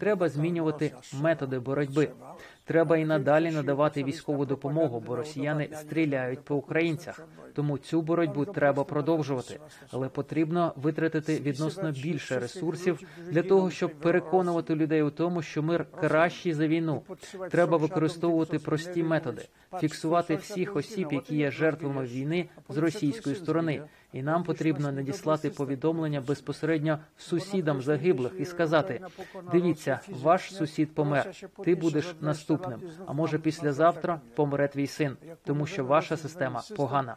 Треба змінювати методи боротьби. Треба і надалі надавати військову допомогу, бо росіяни стріляють по українцях. Тому цю боротьбу треба продовжувати, але потрібно витратити відносно більше ресурсів для того, щоб переконувати людей у тому, що мир кращий за війну. Треба використовувати прості методи, фіксувати всіх осіб, які є жертвами війни з російської сторони. І нам потрібно надіслати повідомлення безпосередньо сусідам загиблих і сказати: дивіться, ваш сусід помер. Ти будеш наступним. А може, післязавтра помре твій син, тому що ваша система погана.